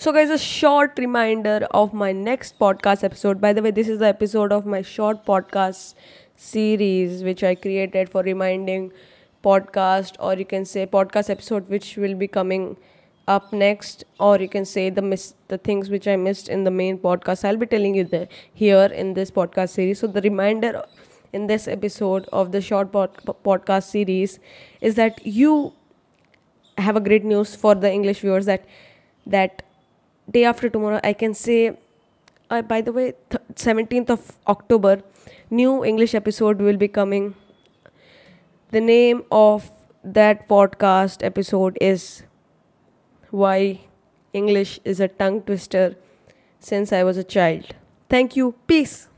So, guys, a short reminder of my next podcast episode. By the way, this is the episode of my short podcast series which I created for reminding podcast, or you can say podcast episode, which will be coming up next or you can say the miss the things which i missed in the main podcast i'll be telling you the here in this podcast series so the reminder in this episode of the short pod, podcast series is that you have a great news for the english viewers that that day after tomorrow i can say uh, by the way th- 17th of october new english episode will be coming. The name of that podcast episode is why english is a tongue twister since i was a child. Thank you. Peace